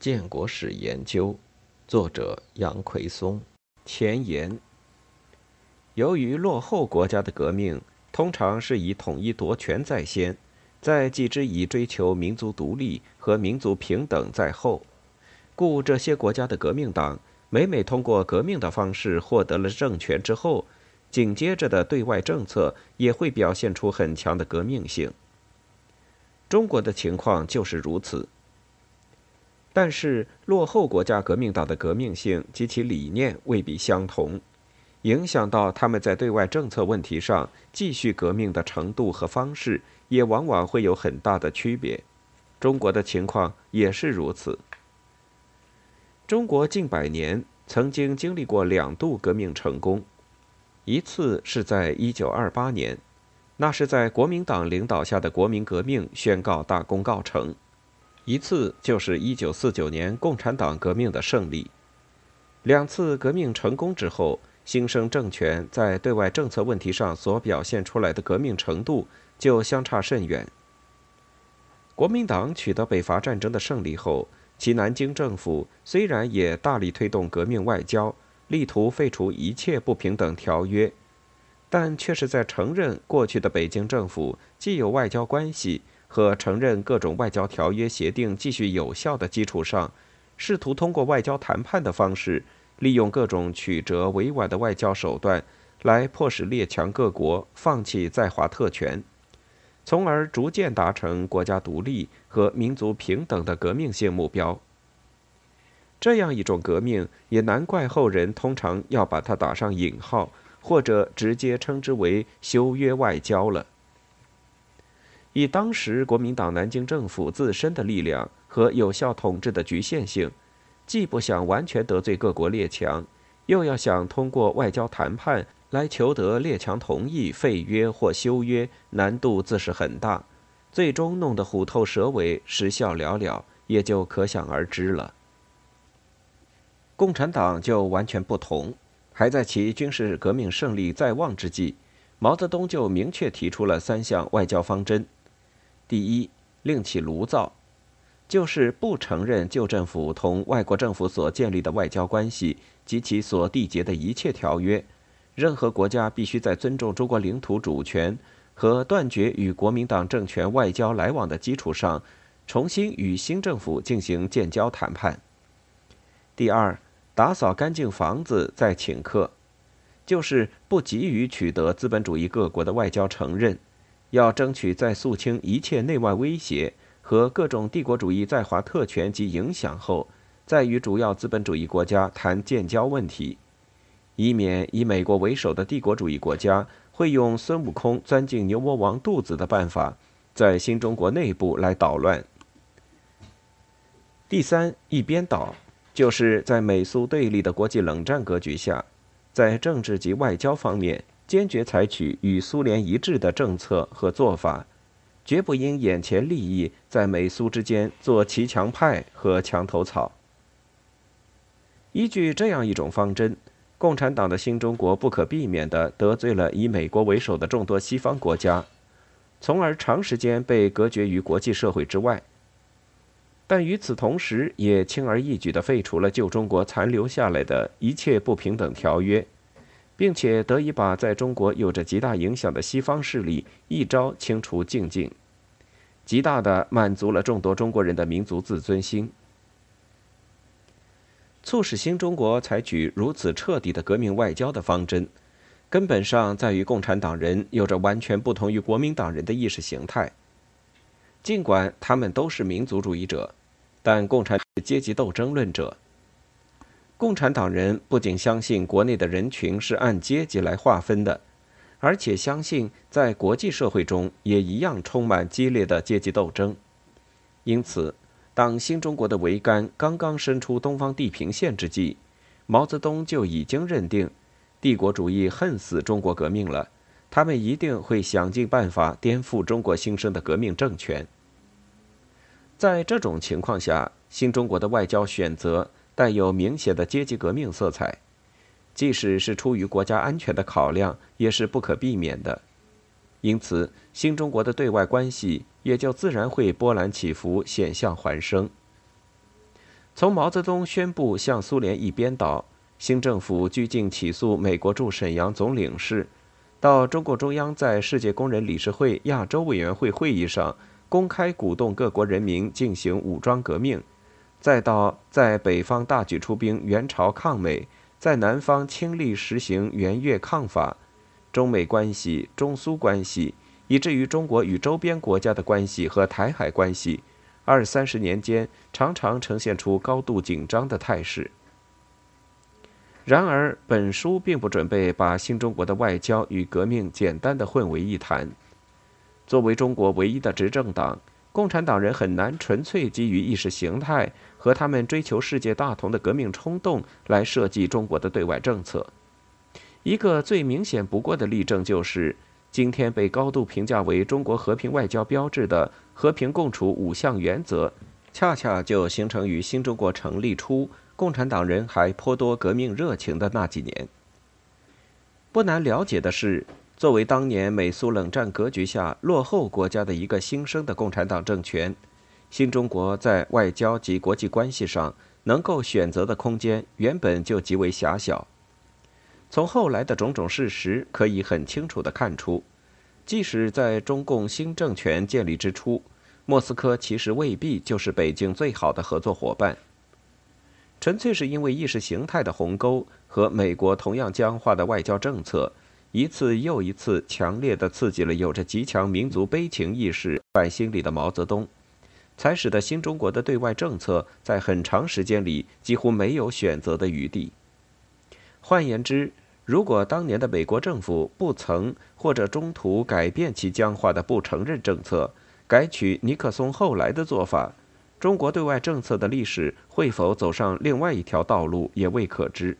建国史研究，作者杨奎松。前言：由于落后国家的革命通常是以统一夺权在先，在继之以追求民族独立和民族平等在后，故这些国家的革命党每每通过革命的方式获得了政权之后，紧接着的对外政策也会表现出很强的革命性。中国的情况就是如此。但是，落后国家革命党的革命性及其理念未必相同，影响到他们在对外政策问题上继续革命的程度和方式，也往往会有很大的区别。中国的情况也是如此。中国近百年曾经经历过两度革命成功，一次是在一九二八年，那是在国民党领导下的国民革命宣告大功告成。一次就是一九四九年共产党革命的胜利，两次革命成功之后，新生政权在对外政策问题上所表现出来的革命程度就相差甚远。国民党取得北伐战争的胜利后，其南京政府虽然也大力推动革命外交，力图废除一切不平等条约，但却是在承认过去的北京政府既有外交关系。和承认各种外交条约协定继续有效的基础上，试图通过外交谈判的方式，利用各种曲折委婉的外交手段，来迫使列强各国放弃在华特权，从而逐渐达成国家独立和民族平等的革命性目标。这样一种革命，也难怪后人通常要把它打上引号，或者直接称之为“修约外交”了。以当时国民党南京政府自身的力量和有效统治的局限性，既不想完全得罪各国列强，又要想通过外交谈判来求得列强同意废约或修约，难度自是很大，最终弄得虎头蛇尾，时效寥寥，也就可想而知了。共产党就完全不同，还在其军事革命胜利在望之际，毛泽东就明确提出了三项外交方针。第一，另起炉灶，就是不承认旧政府同外国政府所建立的外交关系及其所缔结的一切条约。任何国家必须在尊重中国领土主权和断绝与国民党政权外交来往的基础上，重新与新政府进行建交谈判。第二，打扫干净房子再请客，就是不急于取得资本主义各国的外交承认。要争取在肃清一切内外威胁和各种帝国主义在华特权及影响后，再与主要资本主义国家谈建交问题，以免以美国为首的帝国主义国家会用孙悟空钻进牛魔王肚子的办法，在新中国内部来捣乱。第三，一边倒，就是在美苏对立的国际冷战格局下，在政治及外交方面。坚决采取与苏联一致的政策和做法，绝不因眼前利益在美苏之间做骑墙派和墙头草。依据这样一种方针，共产党的新中国不可避免地得罪了以美国为首的众多西方国家，从而长时间被隔绝于国际社会之外。但与此同时，也轻而易举地废除了旧中国残留下来的一切不平等条约。并且得以把在中国有着极大影响的西方势力一招清除净尽，极大的满足了众多中国人的民族自尊心。促使新中国采取如此彻底的革命外交的方针，根本上在于共产党人有着完全不同于国民党人的意识形态。尽管他们都是民族主义者，但共产阶级斗争论者。共产党人不仅相信国内的人群是按阶级来划分的，而且相信在国际社会中也一样充满激烈的阶级斗争。因此，当新中国的桅杆刚刚伸出东方地平线之际，毛泽东就已经认定，帝国主义恨死中国革命了，他们一定会想尽办法颠覆中国新生的革命政权。在这种情况下，新中国的外交选择。带有明显的阶级革命色彩，即使是出于国家安全的考量，也是不可避免的。因此，新中国的对外关系也就自然会波澜起伏、险象环生。从毛泽东宣布向苏联一边倒，新政府拘禁起诉美国驻沈阳总领事，到中共中央在世界工人理事会亚洲委员会会议上公开鼓动各国人民进行武装革命，再到在北方大举出兵援朝抗美，在南方倾力实行援越抗法，中美关系、中苏关系，以至于中国与周边国家的关系和台海关系。二三十年间，常常呈现出高度紧张的态势。然而，本书并不准备把新中国的外交与革命简单的混为一谈。作为中国唯一的执政党，共产党人很难纯粹基于意识形态和他们追求世界大同的革命冲动来设计中国的对外政策。一个最明显不过的例证就是。今天被高度评价为中国和平外交标志的和平共处五项原则，恰恰就形成于新中国成立初，共产党人还颇多革命热情的那几年。不难了解的是，作为当年美苏冷战格局下落后国家的一个新生的共产党政权，新中国在外交及国际关系上能够选择的空间原本就极为狭小。从后来的种种事实可以很清楚地看出，即使在中共新政权建立之初，莫斯科其实未必就是北京最好的合作伙伴。纯粹是因为意识形态的鸿沟和美国同样僵化的外交政策，一次又一次强烈地刺激了有着极强民族悲情意识反心理的毛泽东，才使得新中国的对外政策在很长时间里几乎没有选择的余地。换言之，如果当年的美国政府不曾或者中途改变其僵化的不承认政策，改取尼克松后来的做法，中国对外政策的历史会否走上另外一条道路也未可知。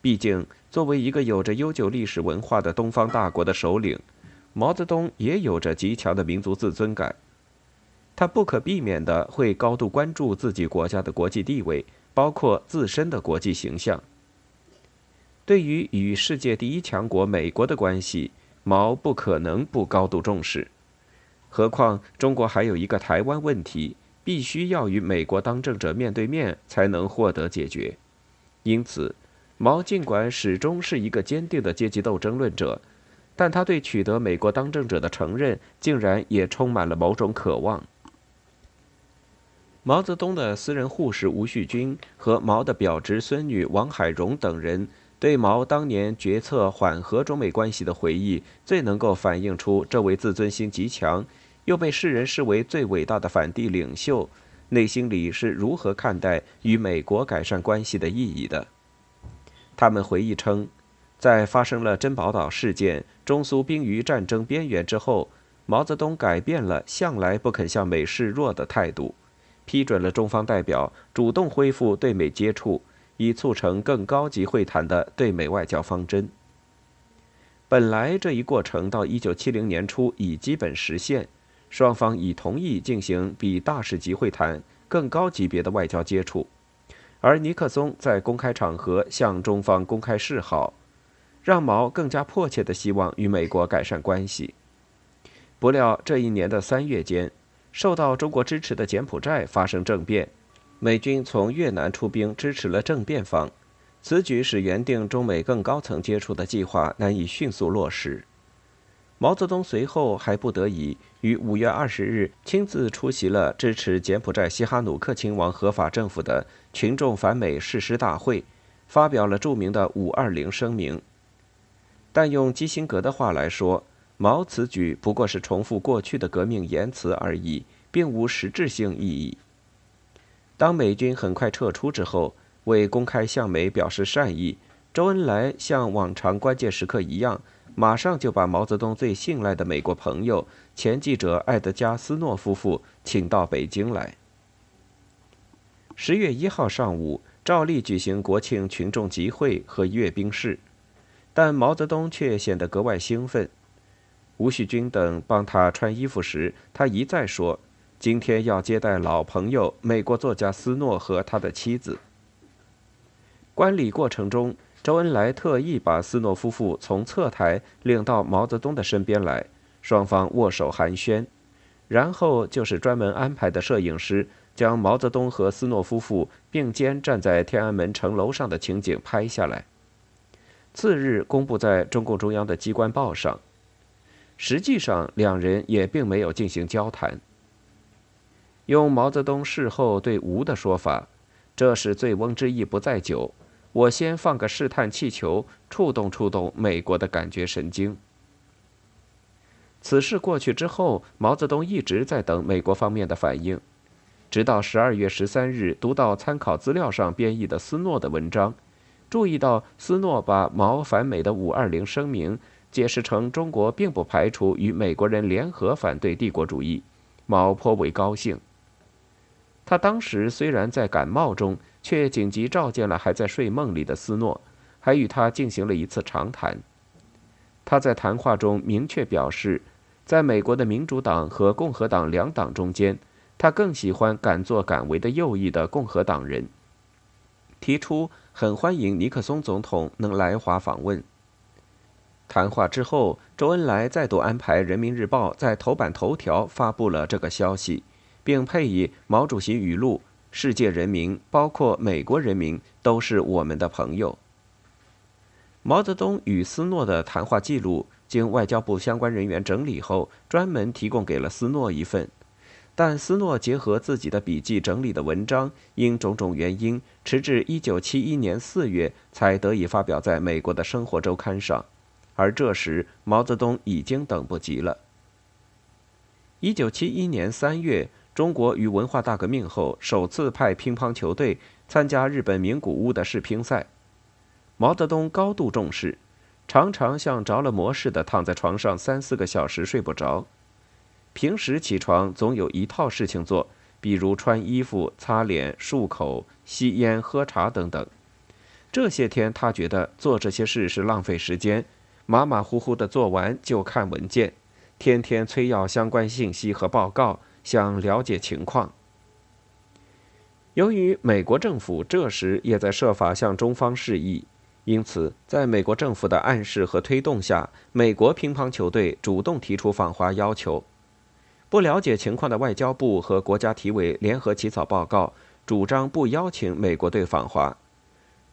毕竟，作为一个有着悠久历史文化的东方大国的首领，毛泽东也有着极强的民族自尊感，他不可避免地会高度关注自己国家的国际地位，包括自身的国际形象。对于与世界第一强国美国的关系，毛不可能不高度重视。何况中国还有一个台湾问题，必须要与美国当政者面对面才能获得解决。因此，毛尽管始终是一个坚定的阶级斗争论者，但他对取得美国当政者的承认，竟然也充满了某种渴望。毛泽东的私人护士吴旭君和毛的表侄孙女王海荣等人。对毛当年决策缓和中美关系的回忆，最能够反映出这位自尊心极强，又被世人视为最伟大的反帝领袖，内心里是如何看待与美国改善关系的意义的。他们回忆称，在发生了珍宝岛事件、中苏濒于战争边缘之后，毛泽东改变了向来不肯向美示弱的态度，批准了中方代表主动恢复对美接触。以促成更高级会谈的对美外交方针。本来这一过程到一九七零年初已基本实现，双方已同意进行比大使级会谈更高级别的外交接触，而尼克松在公开场合向中方公开示好，让毛更加迫切地希望与美国改善关系。不料这一年的三月间，受到中国支持的柬埔寨发生政变。美军从越南出兵支持了政变方，此举使原定中美更高层接触的计划难以迅速落实。毛泽东随后还不得已于五月二十日亲自出席了支持柬埔寨西哈努克亲王合法政府的群众反美誓师大会，发表了著名的“五二零”声明。但用基辛格的话来说，毛此举不过是重复过去的革命言辞而已，并无实质性意义。当美军很快撤出之后，为公开向美表示善意，周恩来像往常关键时刻一样，马上就把毛泽东最信赖的美国朋友前记者艾德加·斯诺夫妇请到北京来。十月一号上午，照例举行国庆群众集会和阅兵式，但毛泽东却显得格外兴奋。吴旭君等帮他穿衣服时，他一再说。今天要接待老朋友美国作家斯诺和他的妻子。观礼过程中，周恩来特意把斯诺夫妇从侧台领到毛泽东的身边来，双方握手寒暄，然后就是专门安排的摄影师将毛泽东和斯诺夫妇并肩站在天安门城楼上的情景拍下来。次日公布在中共中央的机关报上。实际上，两人也并没有进行交谈。用毛泽东事后对吴的说法：“这是醉翁之意不在酒，我先放个试探气球，触动触动美国的感觉神经。”此事过去之后，毛泽东一直在等美国方面的反应，直到十二月十三日读到参考资料上编译的斯诺的文章，注意到斯诺把毛反美的五二零声明解释成中国并不排除与美国人联合反对帝国主义，毛颇为高兴。他当时虽然在感冒中，却紧急召见了还在睡梦里的斯诺，还与他进行了一次长谈。他在谈话中明确表示。在美国的民主党和共和党两党中间，他更喜欢敢作敢为的右翼的共和党人。提出很欢迎尼克松总统能来华访问。谈话之后，周恩来再度安排《人民日报》在头版头条发布了这个消息，并配以毛主席语录：“世界人民，包括美国人民，都是我们的朋友。”毛泽东与斯诺的谈话记录。经外交部相关人员整理后，专门提供给了斯诺一份，但斯诺结合自己的笔记整理的文章，因种种原因，迟至1971年4月才得以发表在美国的生活周刊上，而这时毛泽东已经等不及了。1971年3月，中国于文化大革命后首次派乒乓球队参加日本名古屋的世乒赛，毛泽东高度重视。常常像着了魔似的躺在床上三四个小时睡不着。平时起床总有一套事情做，比如穿衣服、擦脸、漱口、吸烟、喝茶等等。这些天他觉得做这些事是浪费时间，马马虎虎的做完就看文件，天天催要相关信息和报告，想了解情况。由于美国政府这时也在设法向中方示意。因此，在美国政府的暗示和推动下，美国乒乓球队主动提出访华要求。不了解情况的外交部和国家体委联合起草报告，主张不邀请美国队访华。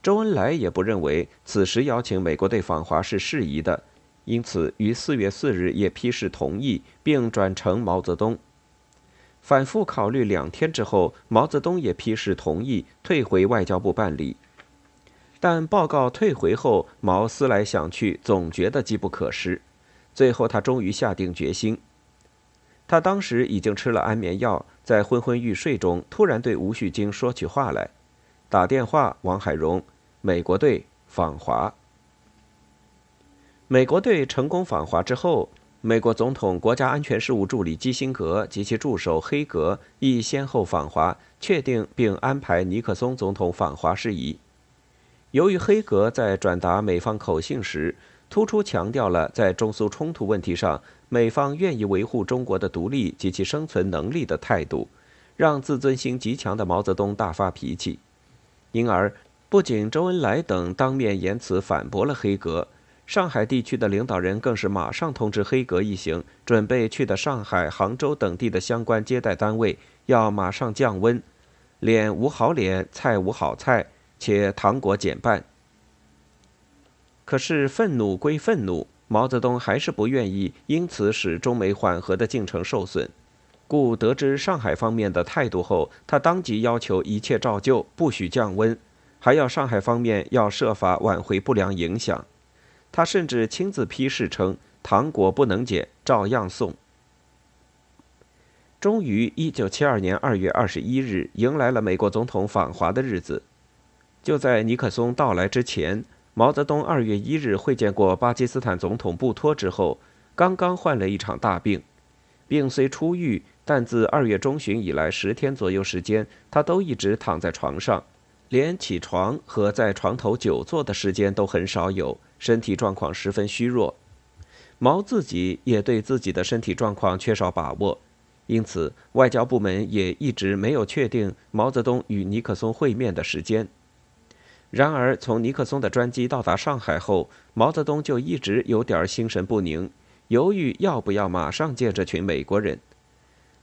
周恩来也不认为此时邀请美国队访华是适宜的，因此于四月四日也批示同意，并转呈毛泽东。反复考虑两天之后，毛泽东也批示同意，退回外交部办理。但报告退回后，毛思来想去，总觉得机不可失。最后，他终于下定决心。他当时已经吃了安眠药，在昏昏欲睡中，突然对吴旭京说起话来，打电话：“王海荣，美国队访华。”美国队成功访华之后，美国总统国家安全事务助理基辛格及其助手黑格亦先后访华，确定并安排尼克松总统访华事宜。由于黑格在转达美方口信时，突出强调了在中苏冲突问题上美方愿意维护中国的独立及其生存能力的态度，让自尊心极强的毛泽东大发脾气。因而，不仅周恩来等当面言辞反驳了黑格，上海地区的领导人更是马上通知黑格一行准备去的上海、杭州等地的相关接待单位，要马上降温，脸无好脸，菜无好菜。且糖果减半。可是愤怒归愤怒，毛泽东还是不愿意因此使中美缓和的进程受损，故得知上海方面的态度后，他当即要求一切照旧，不许降温，还要上海方面要设法挽回不良影响。他甚至亲自批示称：“糖果不能减，照样送。”终于，一九七二年二月二十一日，迎来了美国总统访华的日子。就在尼克松到来之前，毛泽东二月一日会见过巴基斯坦总统布托之后，刚刚患了一场大病。病虽初愈，但自二月中旬以来十天左右时间，他都一直躺在床上，连起床和在床头久坐的时间都很少有，身体状况十分虚弱。毛自己也对自己的身体状况缺少把握，因此外交部门也一直没有确定毛泽东与尼克松会面的时间。然而，从尼克松的专机到达上海后，毛泽东就一直有点心神不宁，犹豫要不要马上见这群美国人。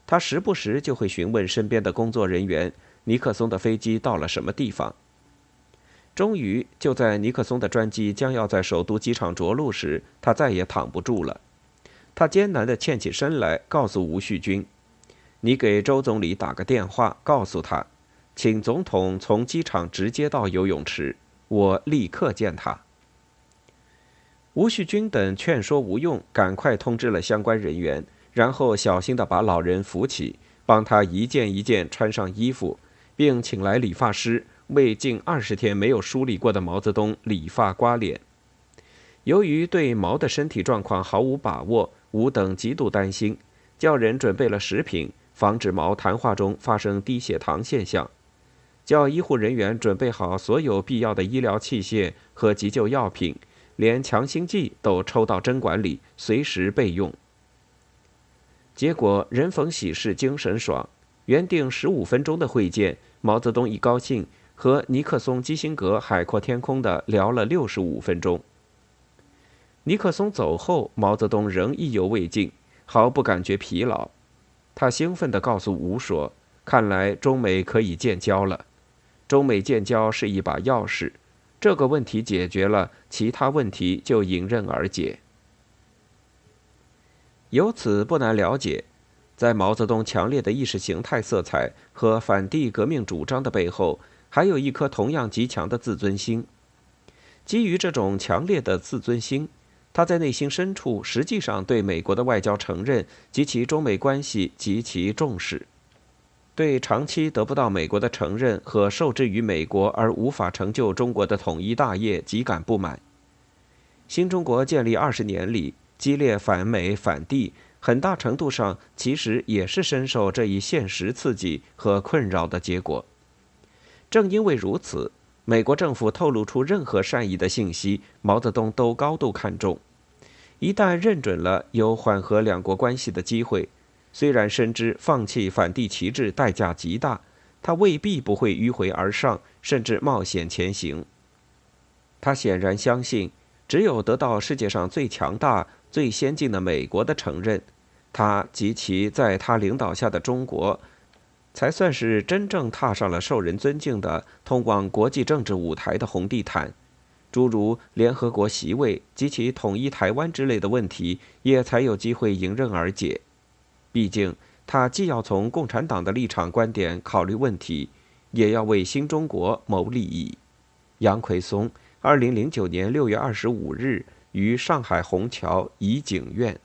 他时不时就会询问身边的工作人员：尼克松的飞机到了什么地方？终于，就在尼克松的专机将要在首都机场着陆时，他再也躺不住了。他艰难地欠起身来，告诉吴旭军：“你给周总理打个电话，告诉他，请总统从机场直接到游泳池，我立刻见他。”吴旭军等劝说无用，赶快通知了相关人员。然后小心地把老人扶起，帮他一件一件穿上衣服，并请来理发师为近二十天没有梳理过的毛泽东理发刮脸。由于对毛的身体状况毫无把握，吴等极度担心，叫人准备了食品，防止毛谈话中发生低血糖现象；叫医护人员准备好所有必要的医疗器械和急救药品，连强心剂都抽到针管里，随时备用。结果人逢喜事精神爽，原定十五分钟的会见，毛泽东一高兴，和尼克松、基辛格海阔天空的聊了六十五分钟。尼克松走后，毛泽东仍意犹未尽，毫不感觉疲劳。他兴奋地告诉吴说：“看来中美可以建交了。中美建交是一把钥匙，这个问题解决了，其他问题就迎刃而解。”由此不难了解，在毛泽东强烈的意识形态色彩和反帝革命主张的背后，还有一颗同样极强的自尊心。基于这种强烈的自尊心，他在内心深处实际上对美国的外交承认及其中美关系极其重视，对长期得不到美国的承认和受制于美国而无法成就中国的统一大业极感不满。新中国建立二十年里。激烈反美反帝，很大程度上其实也是深受这一现实刺激和困扰的结果。正因为如此，美国政府透露出任何善意的信息，毛泽东都高度看重。一旦认准了有缓和两国关系的机会，虽然深知放弃反帝旗帜代价极大，他未必不会迂回而上，甚至冒险前行。他显然相信，只有得到世界上最强大。最先进的美国的承认，他及其在他领导下的中国，才算是真正踏上了受人尊敬的通往国际政治舞台的红地毯。诸如联合国席位及其统一台湾之类的问题，也才有机会迎刃而解。毕竟，他既要从共产党的立场观点考虑问题，也要为新中国谋利益。杨奎松，二零零九年六月二十五日。于上海虹桥怡景苑。